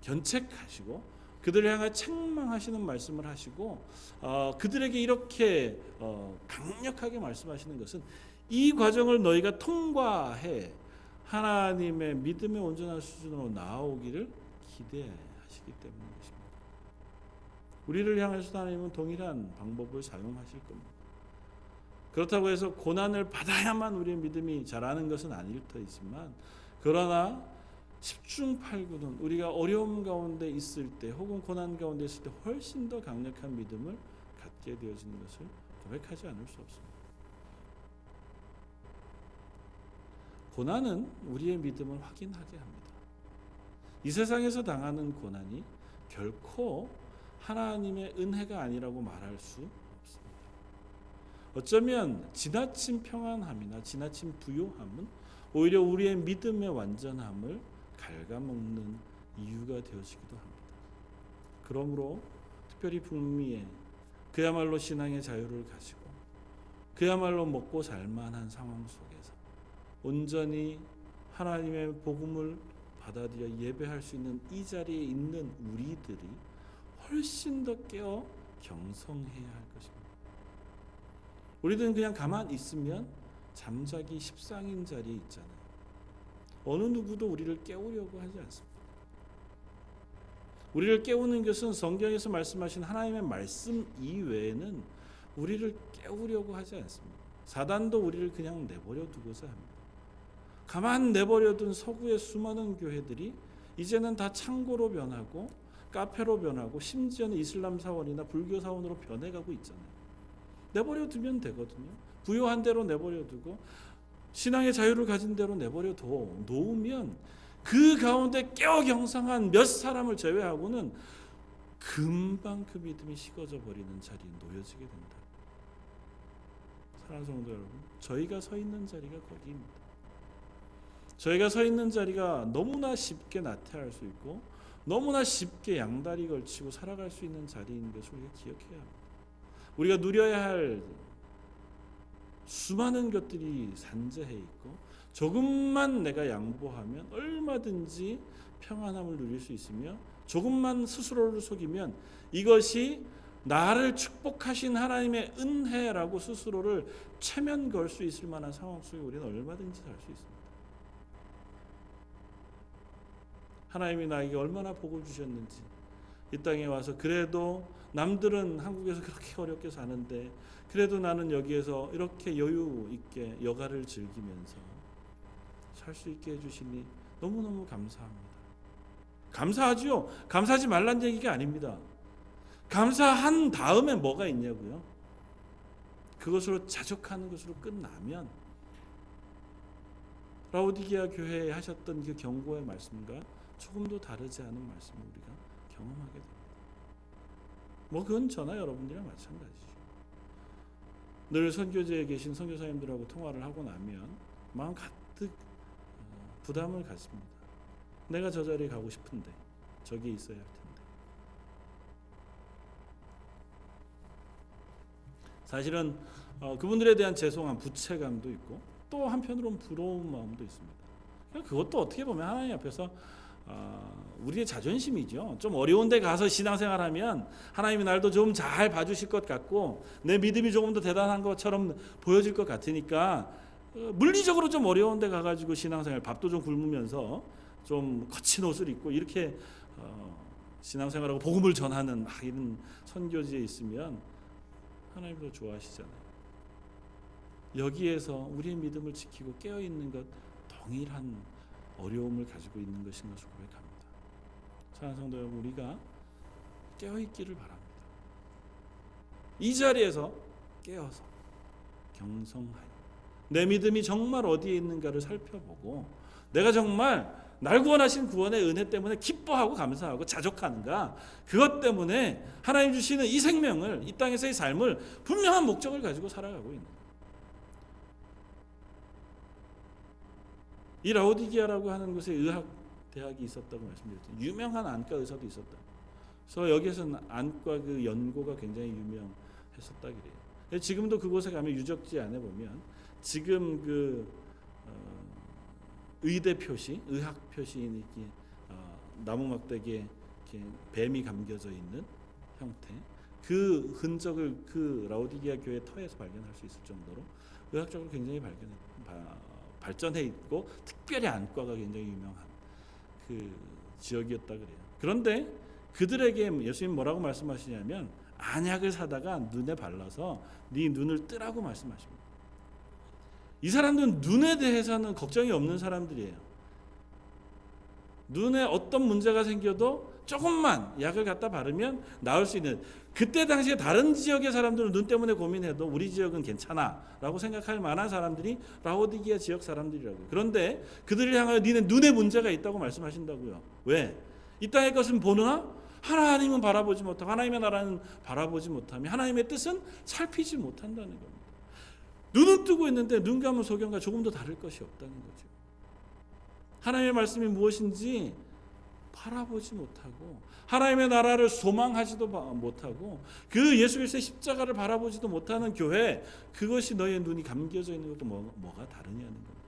견책하시고 그들을 향해 책망하시는 말씀을 하시고 어, 그들에게 이렇게 어, 강력하게 말씀하시는 것은 이 과정을 너희가 통과해 하나님의 믿음의 온전한 수준으로 나오기를 기대하시기 때문입니다. 우리를 향해서 하나님은 동일한 방법을 사용하실 겁니다. 그렇다고 해서 고난을 받아야만 우리의 믿음이 자라는 것은 아닐 터이지만 그러나 십중팔구는 우리가 어려움 가운데 있을 때 혹은 고난 가운데 있을 때 훨씬 더 강력한 믿음을 갖게 되어지는 것을 고백하지 않을 수 없습니다. 고난은 우리의 믿음을 확인하게 합니다. 이 세상에서 당하는 고난이 결코 하나님의 은혜가 아니라고 말할 수. 어쩌면 지나친 평안함이나 지나친 부요함은 오히려 우리의 믿음의 완전함을 갉아먹는 이유가 되어지기도 합니다. 그러므로 특별히 북미에 그야말로 신앙의 자유를 가지고 그야말로 먹고 살만한 상황 속에서 온전히 하나님의 복음을 받아들여 예배할 수 있는 이 자리에 있는 우리들이 훨씬 더 깨어 경성해야 할 것입니다. 우리들은 그냥 가만 있으면 잠자기 십상인 자리에 있잖아요. 어느 누구도 우리를 깨우려고 하지 않습니다. 우리를 깨우는 것은 성경에서 말씀하신 하나님의 말씀 이외에는 우리를 깨우려고 하지 않습니다. 사단도 우리를 그냥 내버려 두고자 합니다. 가만 내버려 둔 서구의 수많은 교회들이 이제는 다 창고로 변하고 카페로 변하고 심지어는 이슬람 사원이나 불교 사원으로 변해가고 있잖아요. 내버려 두면 되거든요. 부요한 대로 내버려 두고 신앙의 자유를 가진 대로 내버려 둬 놓으면 그 가운데 깨어 경상한 몇 사람을 제외하고는 금방 그 믿음이 식어져 버리는 자리에 놓여지게 된다. 사랑하는 성도 여러분, 저희가 서 있는 자리가 거기입니다. 저희가 서 있는 자리가 너무나 쉽게 나태할 수 있고 너무나 쉽게 양다리 걸치고 살아갈 수 있는 자리인 것을 기억해야 합니다. 우리가 누려야 할 수많은 것들이 산재해 있고 조금만 내가 양보하면 얼마든지 평안함을 누릴 수 있으며 조금만 스스로를 속이면 이것이 나를 축복하신 하나님의 은혜라고 스스로를 체면 걸 수 있을 만한 상황 속에 우리는 얼마든지 살 수 있습니다. 하나님이 나에게 얼마나 복을 주셨는지 이 땅에 와서 그래도 남들은 한국에서 그렇게 어렵게 사는데 그래도 나는 여기에서 이렇게 여유 있게 여가를 즐기면서 살 수 있게 해주시니 너무너무 감사합니다. 감사하지요. 감사하지 말란 얘기가 아닙니다. 감사한 다음에 뭐가 있냐고요? 그것으로 자족하는 것으로 끝나면 라오디게아 교회에 하셨던 그 경고의 말씀과 조금도 다르지 않은 말씀을 우리가 경험하게 됩니다. 뭐 그건 저나 여러분들이랑 마찬가지죠. 늘 선교제에 계신 선교사님들하고 통화를 하고 나면 마음 가득 어, 부담을 갖습니다. 내가 저 자리에 가고 싶은데 저기 있어야 할 텐데. 사실은 어, 그분들에 대한 죄송함, 부채감도 있고 또 한편으로는 부러운 마음도 있습니다. 그것도 어떻게 보면 하나님 앞에서 어, 우리의 자존심이죠. 좀 어려운 데 가서 신앙생활하면 하나님이 날도 좀 잘 봐주실 것 같고 내 믿음이 조금 더 대단한 것처럼 보여질 것 같으니까 어, 물리적으로 좀 어려운 데 가가지고 신앙생활 밥도 좀 굶으면서 좀 거친 옷을 입고 이렇게 어, 신앙생활하고 복음을 전하는 막 이런 선교지에 있으면 하나님도 좋아하시잖아요. 여기에서 우리의 믿음을 지키고 깨어 있는 것 동일한 어려움을 가지고 있는 것인 것을 고백합니다. 사랑하는 성도 여러분, 우리가 깨어 있기를 바랍니다. 이 자리에서 깨어서 경성하여 내 믿음이 정말 어디에 있는가를 살펴보고 내가 정말 날 구원하신 구원의 은혜 때문에 기뻐하고 감사하고 자족하는가 그것 때문에 하나님 주시는 이 생명을 이 땅에서의 삶을 분명한 목적을 가지고 살아가고 있는 이 라오디기아라고 하는 곳에 의학 대학이 있었다고 말씀드렸죠. 유명한 안과 의사도 있었다. 그래서 여기에서는 안과 그 연고가 굉장히 유명했었다 그래요. 지금도 그곳에 가면 유적지 안에 보면 지금 그 어, 의대 표시, 의학 표시 이렇게 어, 나무 막대기에 이렇게 뱀이 감겨져 있는 형태. 그 흔적을 그 라오디기아 교회 터에서 발견할 수 있을 정도로 의학적으로 굉장히 발견 발전해 있고 특별히 안과가 굉장히 유명한 그 지역이었다 그래요. 그런데 그들에게 예수님 뭐라고 말씀하시냐면 안약을 사다가 눈에 발라서 네 눈을 뜨라고 말씀하십니다. 이 사람들은 눈에 대해서는 걱정이 없는 사람들이에요. 눈에 어떤 문제가 생겨도 조금만 약을 갖다 바르면 나을 수 있는 그때 당시에 다른 지역의 사람들은 눈 때문에 고민해도 우리 지역은 괜찮아라고 생각할 만한 사람들이 라오디기아 지역 사람들이라고요. 그런데 그들을 향하여 니네 눈에 문제가 있다고 말씀하신다고요. 왜? 이 땅의 것은 보느나 하나님은 바라보지 못하고 하나님의 나라는 바라보지 못하며 하나님의 뜻은 살피지 못한다는 겁니다. 눈은 뜨고 있는데 눈 감은 소경과 조금도 다를 것이 없다는 거죠. 하나님의 말씀이 무엇인지 바라보지 못하고 하나님의 나라를 소망하지도 못하고 그 예수 그리스도의 십자가를 바라보지도 못하는 교회 그것이 너의 눈이 감겨져 있는 것도 뭐, 뭐가 다르냐는 겁니다.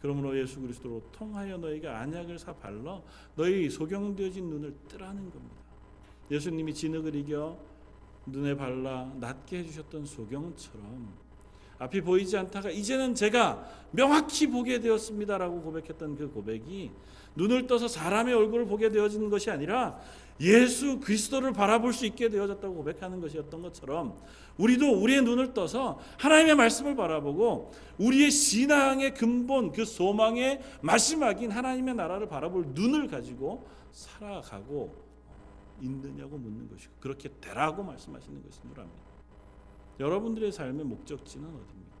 그러므로 예수 그리스도로 통하여 너희가 안약을 사 발러 너희 소경되어진 눈을 뜨라는 겁니다. 예수님이 진흙을 이겨 눈에 발라 낫게 해주셨던 소경처럼 앞이 보이지 않다가 이제는 제가 명확히 보게 되었습니다라고 고백했던 그 고백이 눈을 떠서 사람의 얼굴을 보게 되어지는 것이 아니라 예수 그리스도를 바라볼 수 있게 되어졌다고 고백하는 것이었던 것처럼 우리도 우리의 눈을 떠서 하나님의 말씀을 바라보고 우리의 신앙의 근본 그 소망의 마지막인 하나님의 나라를 바라볼 눈을 가지고 살아가고 있느냐고 묻는 것이고 그렇게 되라고 말씀하시는 줄 압니다. 여러분들의 삶의 목적지는 어디입니까?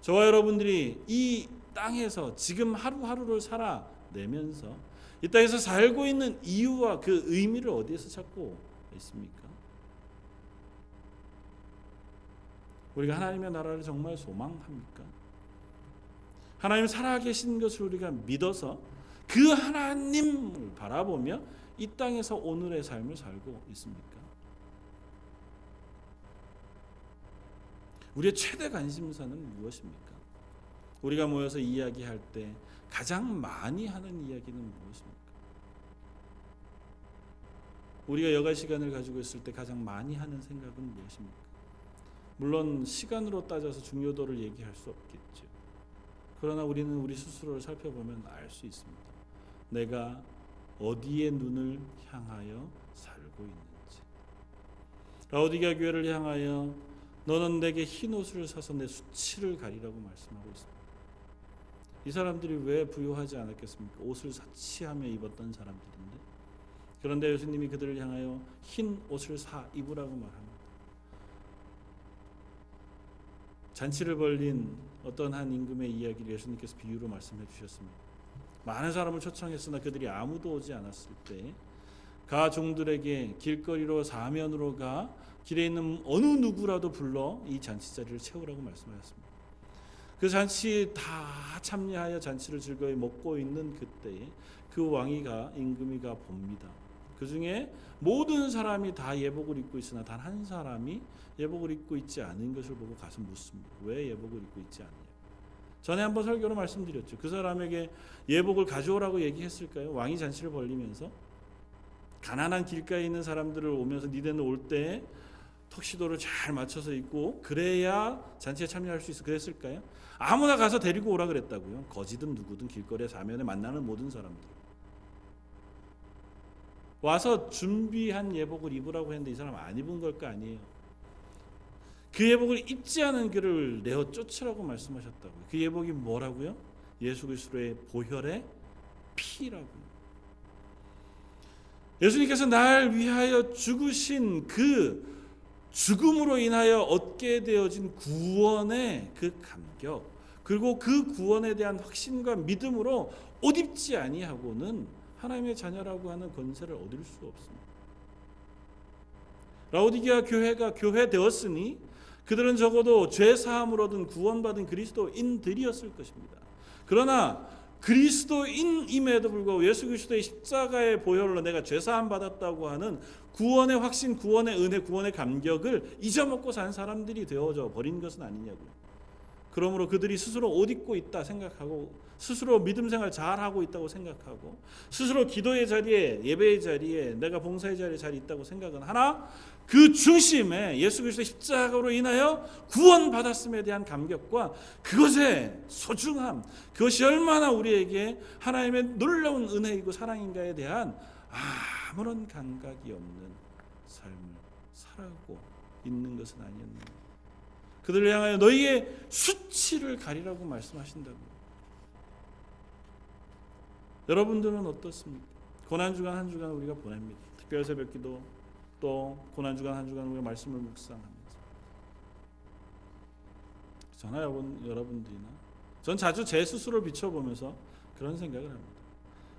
저와 여러분들이 이 땅에서 지금 하루하루를 살아 내면서 이 땅에서 살고 있는 이유와 그 의미를 어디에서 찾고 있습니까? 우리가 하나님의 나라를 정말 소망합니까? 하나님 살아계신 것을 우리가 믿어서 그 하나님을 바라보며 이 땅에서 오늘의 삶을 살고 있습니까? 우리의 최대 관심사는 무엇입니까? 우리가 모여서 이야기할 때 가장 많이 하는 이야기는 무엇입니까? 우리가 여가 시간을 가지고 있을 때 가장 많이 하는 생각은 무엇입니까? 물론 시간으로 따져서 중요도를 얘기할 수 없겠죠. 그러나 우리는 우리 스스로를 살펴보면 알 수 있습니다. 내가 어디에 눈을 향하여 살고 있는지. 라오디게아 교회를 향하여 너는 내게 흰 옷을 사서 내 수치를 가리라고 말씀하고 있습니다. 이 사람들이 왜 부유하지 않았겠습니까? 옷을 사치하며 입었던 사람들인데. 그런데 예수님이 그들을 향하여 흰 옷을 사 입으라고 말합니다. 잔치를 벌린 어떤 한 임금의 이야기를 예수님께서 비유로 말씀해 주셨습니다. 많은 사람을 초청했으나 그들이 아무도 오지 않았을 때 가종들에게 길거리로 사면으로 가 길에 있는 어느 누구라도 불러 이 잔치 자리를 채우라고 말씀하셨습니다. 그 잔치 다 참여하여 잔치를 즐거이 먹고 있는 그때에 그 왕이가 임금이가 봅니다. 그 중에 모든 사람이 다 예복을 입고 있으나 단 한 사람이 예복을 입고 있지 않은 것을 보고 가서 묻습니다. 왜 예복을 입고 있지 않냐? 전에 한번 설교로 말씀드렸죠. 그 사람에게 예복을 가져오라고 얘기했을까요? 왕이 잔치를 벌리면서 가난한 길가에 있는 사람들을 오면서 니네는 올 때 턱시도를 잘 맞춰서 입고 그래야 잔치에 참여할 수 있어 그랬을까요? 아무나 가서 데리고 오라 그랬다고요. 거지든 누구든 길거리에 사면에 만나는 모든 사람들. 와서 준비한 예복을 입으라고 했는데 이 사람 안 입은 걸 거 아니에요. 그 예복을 입지 않은 그를 내어 쫓으라고 말씀하셨다고요. 그 예복이 뭐라고요? 예수 그리스도의 보혈의 피라고요. 예수님께서 날 위하여 죽으신 그 죽음으로 인하여 얻게 되어진 구원의 그 감격 그리고 그 구원에 대한 확신과 믿음으로 옷 입지 아니하고는 하나님의 자녀라고 하는 권세를 얻을 수 없습니다. 라오디게아 교회가 교회 되었으니 그들은 적어도 죄 사함을 얻은 구원받은 그리스도인들이었을 것입니다. 그러나 그리스도인임에도 불구하고 예수 그리스도의 십자가의 보혈로 내가 죄 사함 받았다고 하는 구원의 확신, 구원의 은혜, 구원의 감격을 잊어먹고 산 사람들이 되어져 버린 것은 아니냐고요. 그러므로 그들이 스스로 옷 입고 있다 생각하고 스스로 믿음 생활 잘 하고 있다고 생각하고 스스로 기도의 자리에 예배의 자리에 내가 봉사의 자리에 잘 있다고 생각은 하나 그 중심에 예수 그리스도 십자가로 인하여 구원받았음에 대한 감격과 그것의 소중함 그것이 얼마나 우리에게 하나님의 놀라운 은혜이고 사랑인가에 대한 아무런 감각이 없는 삶을 살아가고 있는 것은 아니었는가 그들을 향하여 너희의 수치를 가리라고 말씀하신다고. 여러분들은 어떻습니까? 고난 주간 한 주간 우리가 보냅니다. 특별 새벽기도 또 고난 주간 한 주간 우리가 말씀을 묵상하면서 저나 여러분들이나 전 자주 제 스스로 비춰보면서 그런 생각을 합니다.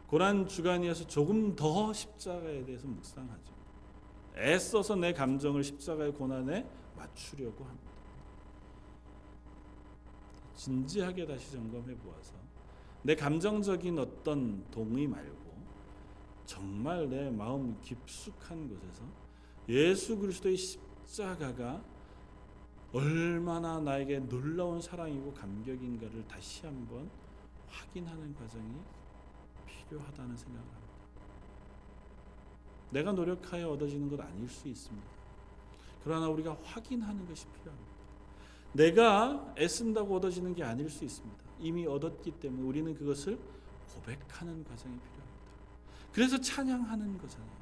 고난 주간이어서 조금 더 십자가에 대해서 묵상하죠. 애써서 내 감정을 십자가의 고난에 맞추려고 합니다. 진지하게 다시 점검해 보아서 내 감정적인 어떤 동의 말고 정말 내 마음 깊숙한 곳에서 예수 그리스도의 십자가가 얼마나 나에게 놀라운 사랑이고 감격인가를 다시 한번 확인하는 과정이 필요하다는 생각을 합니다. 내가 노력하여 얻어지는 것 아닐 수 있습니다. 그러나 우리가 확인하는 것이 필요합니다. 내가 애쓴다고 얻어지는 게 아닐 수 있습니다. 이미 얻었기 때문에 우리는 그것을 고백하는 과정이 필요합니다. 그래서 찬양하는 거잖아요.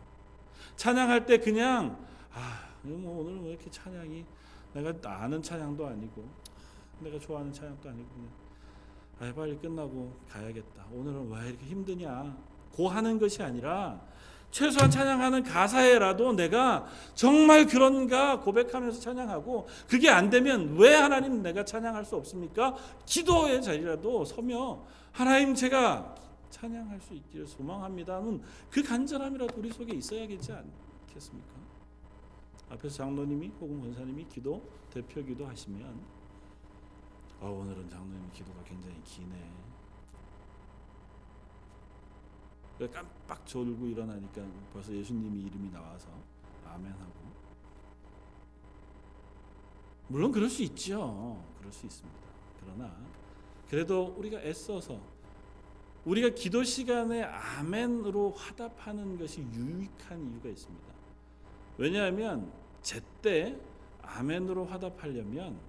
찬양할 때 그냥 아 뭐 오늘 왜 이렇게 찬양이 내가 아는 찬양도 아니고 내가 좋아하는 찬양도 아니고 그냥 아 빨리 끝나고 가야겠다. 오늘은 왜 이렇게 힘드냐? 고 하는 것이 아니라 최소한 찬양하는 가사에라도 내가 정말 그런가 고백하면서 찬양하고 그게 안 되면 왜 하나님 내가 찬양할 수 없습니까? 기도의 자리라도 서며 하나님 제가 찬양할 수 있기를 소망합니다는 그 간절함이라도 우리 속에 있어야겠지 않겠습니까? 앞에서 장로님이 혹은 권사님이 기도 대표 기도 하시면 아 오늘은 장로님 기도가 굉장히 기네. 깜빡 졸고 일어나니까 벌써 예수님이 이름이 나와서 아멘 하고 물론 그럴 수 있죠. 그럴 수 있습니다. 그러나 그래도 우리가 애써서 우리가 기도 시간에 아멘으로 화답하는 것이 유익한 이유가 있습니다. 왜냐하면 제때 아멘으로 화답하려면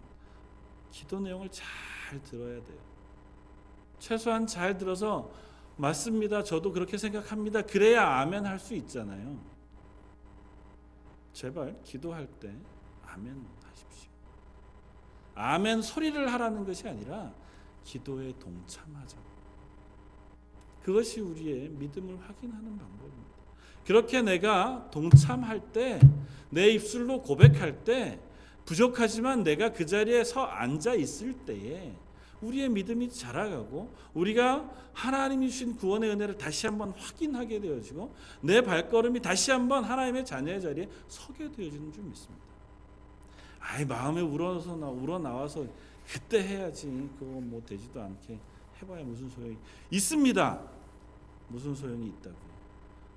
기도 내용을 잘 들어야 돼요. 최소한 잘 들어서 맞습니다. 저도 그렇게 생각합니다. 그래야 아멘 할 수 있잖아요. 제발 기도할 때 아멘 하십시오. 아멘 소리를 하라는 것이 아니라 기도에 동참하자. 그것이 우리의 믿음을 확인하는 방법입니다. 그렇게 내가 동참할 때, 내 입술로 고백할 때, 부족하지만 내가 그 자리에 서 앉아 있을 때에 우리의 믿음이 자라가고 우리가 하나님이 주신 구원의 은혜를 다시 한번 확인하게 되어지고 내 발걸음이 다시 한번 하나님의 자녀의 자리에 서게 되어지는 줄 믿습니다. 아이 마음에 우러서 나 우러 나와서 그때 해야지 그거 뭐 되지도 않게 해봐야 무슨 소용이 있습니다. 무슨 소용이 있다고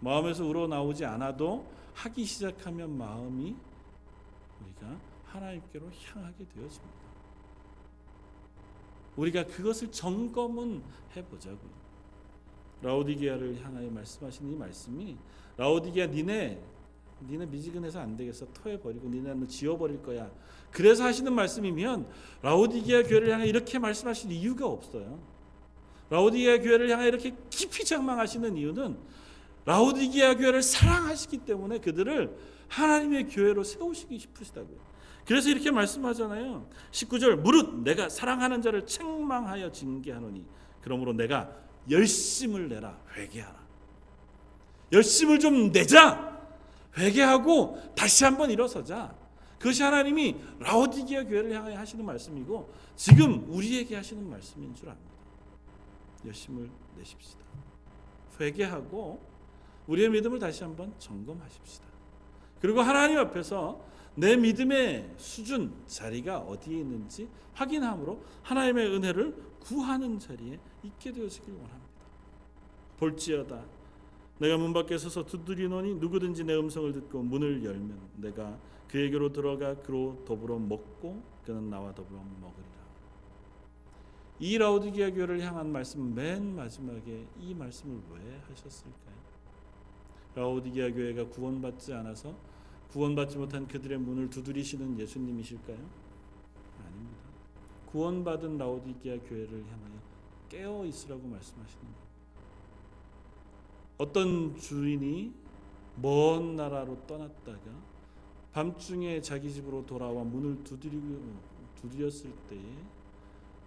마음에서 우러 나오지 않아도 하기 시작하면 마음이 우리가 하나님께로 향하게 되어집니다. 우리가 그것을 점검은 해보자고요. 라오디게아를 향하여 말씀하신 이 말씀이 라오디게아 니네 니네 미지근해서 안 되겠어 토해 버리고 니네는 지워 버릴 거야. 그래서 하시는 말씀이면 라오디게아 교회를 향해 이렇게 말씀하신 이유가 없어요. 라오디게아 교회를 향해 이렇게 깊이 장망하시는 이유는 라오디게아 교회를 사랑하시기 때문에 그들을 하나님의 교회로 세우시기 싶으시다고요. 그래서 이렇게 말씀하잖아요. 19절 무릇 내가 사랑하는 자를 책망하여 징계하노니 그러므로 내가 열심을 내라 회개하라. 열심을 좀 내자. 회개하고 다시 한번 일어서자. 그것이 하나님이 라오디게아 교회를 향해 하시는 말씀이고 지금 우리에게 하시는 말씀인 줄 압니다. 열심을 내십시다. 회개하고 우리의 믿음을 다시 한번 점검하십시다. 그리고 하나님 앞에서 내 믿음의 수준 자리가 어디에 있는지 확인함으로 하나님의 은혜를 구하는 자리에 있게 되어지길 원합니다. 볼지어다 내가 문 밖에 서서 두드리노니 누구든지 내 음성을 듣고 문을 열면 내가 그에게로 들어가 그로 더불어 먹고 그는 나와 더불어 먹으리라. 이 라우디게아 교회를 향한 말씀 맨 마지막에 이 말씀을 왜 하셨을까요? 라우디게아 교회가 구원받지 않아서 구원받지 못한 그들의 문을 두드리시는 예수님이실까요? 아닙니다. 구원받은 라오디게아 교회를 향하여 깨어 있으라고 말씀하시는. 어떤 주인이 먼 나라로 떠났다가 밤중에 자기 집으로 돌아와 문을 두드렸을 때에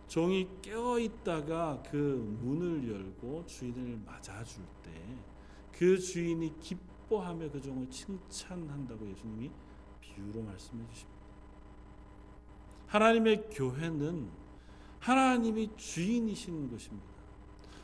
종이 깨어 있다가 그 문을 열고 주인을 맞아줄 때 그 주인이 기뻐 기뻐하며 그 종을 칭찬한다고 예수님이 비유로 말씀해 주십니다. 하나님의 교회는 하나님이 주인이신 것입니다.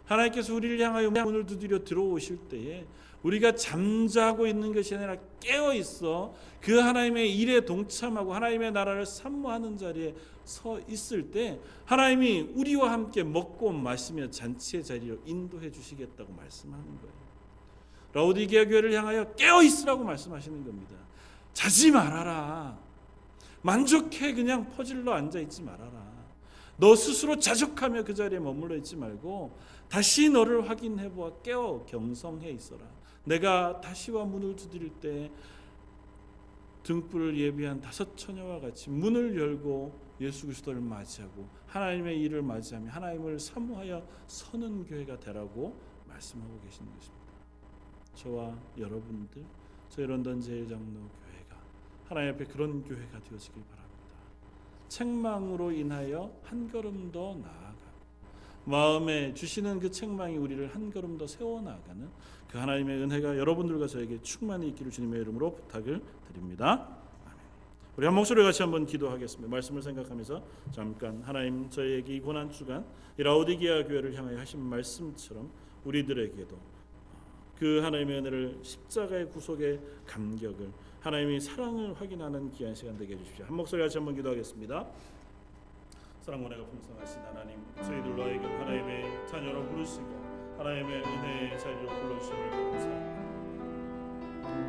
하나님께서 우리를 향하여 문을 두드려 들어오실 때에 우리가 잠자고 있는 것이 아니라 깨어 있어 그 하나님의 일에 동참하고 하나님의 나라를 산모하는 자리에 서 있을 때 하나님이 우리와 함께 먹고 마시며 잔치의 자리로 인도해 주시겠다고 말씀하는 거예요. 라오디게아 교회를 향하여 깨어 있으라고 말씀하시는 겁니다. 자지 말아라. 만족해 그냥 퍼질러 앉아 있지 말아라. 너 스스로 자족하며 그 자리에 머물러 있지 말고 다시 너를 확인해 보아 깨어 경성해 있어라. 내가 다시와 문을 두드릴 때 등불을 예비한 다섯 처녀와 같이 문을 열고 예수 그리스도를 맞이하고 하나님의 일을 맞이하며 하나님을 사모하여 서는 교회가 되라고 말씀하고 계시는 것입니다. 저와 여러분들 저희 런던 제일장로 교회가 하나님 앞에 그런 교회가 되어지길 바랍니다. 책망으로 인하여 한 걸음 더 나아가고 마음에 주시는 그 책망이 우리를 한 걸음 더 세워나가는 그 하나님의 은혜가 여러분들과 저에게 충만히 있기를 주님의 이름으로 부탁을 드립니다. 우리 한 목소리 같이 한번 기도하겠습니다. 말씀을 생각하면서 잠깐 하나님 저희에게 이 고난 주간 이 라오디게아 교회를 향하여 하신 말씀처럼 우리들에게도 그 하나님의 은혜를 십자가의 구속의 감격을 하나님의 사랑을 확인하는 귀한 시간 되게 해주십시오. 한 목소리 같이 한번 기도하겠습니다. 사랑 은혜가 풍성하신 하나님, 저희들 너에게 하나님의 자녀로 부르시고 하나님의 은혜의 자리로 불러주심을 감사합니다.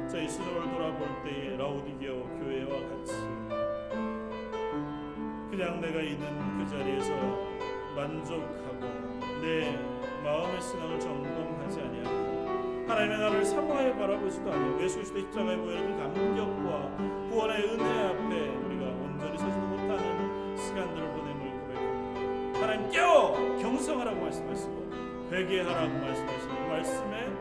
저희 시절을 돌아볼 때의 라오디게아 교회와 같이 그냥 내가 있는 그 자리에서 만족하고 내 마음의 신앙을 점검하지 아니하고 하나님의 나를 사모하여 바라보지도 아니하고 예수 그리스도 십자가에 보이는 그 감격과 구원의 은혜 앞에 우리가 온전히 서지도 못하는 시간들을 보냄을 고백합니다. 하나님 깨어 경성하라고 말씀하시고 회개하라고 말씀하시고 그 말씀에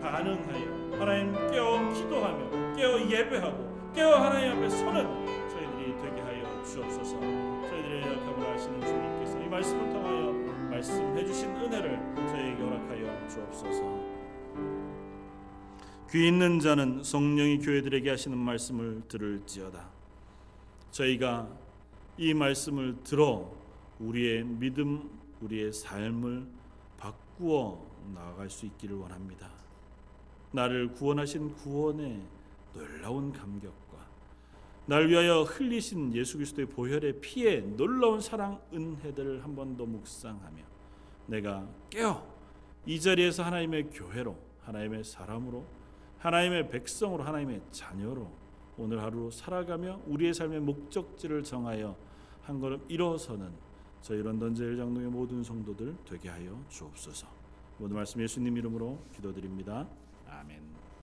반응하여 하나님 깨어 기도하며 깨어 예배하고 깨어 하나님 앞에 서는 저희들이 되게 하여 주옵소서. 저희들의 약함을 아시는 주님께서 이 말씀을 통하여 말씀해 주신 은혜를 저희에게 허락하여 주옵소서. 귀 있는 자는 성령이 교회들에게 하시는 말씀을 들을지어다. 저희가 이 말씀을 들어 우리의 믿음, 우리의 삶을 바꾸어 나아갈 수 있기를 원합니다. 나를 구원하신 구원의 놀라운 감격과 날 위하여 흘리신 예수 그리스도의 보혈의 피의 놀라운 사랑 은혜들을 한 번 더 묵상하며 내가 깨어 이 자리에서 하나님의 교회로 하나님의 사람으로 하나님의 백성으로 하나님의 자녀로 오늘 하루 살아가며 우리의 삶의 목적지를 정하여 한 걸음 일어서는 저희 런던 제일 장로의 모든 성도들 되게 하여 주옵소서. 모든 말씀 예수님 이름으로 기도드립니다. 아멘.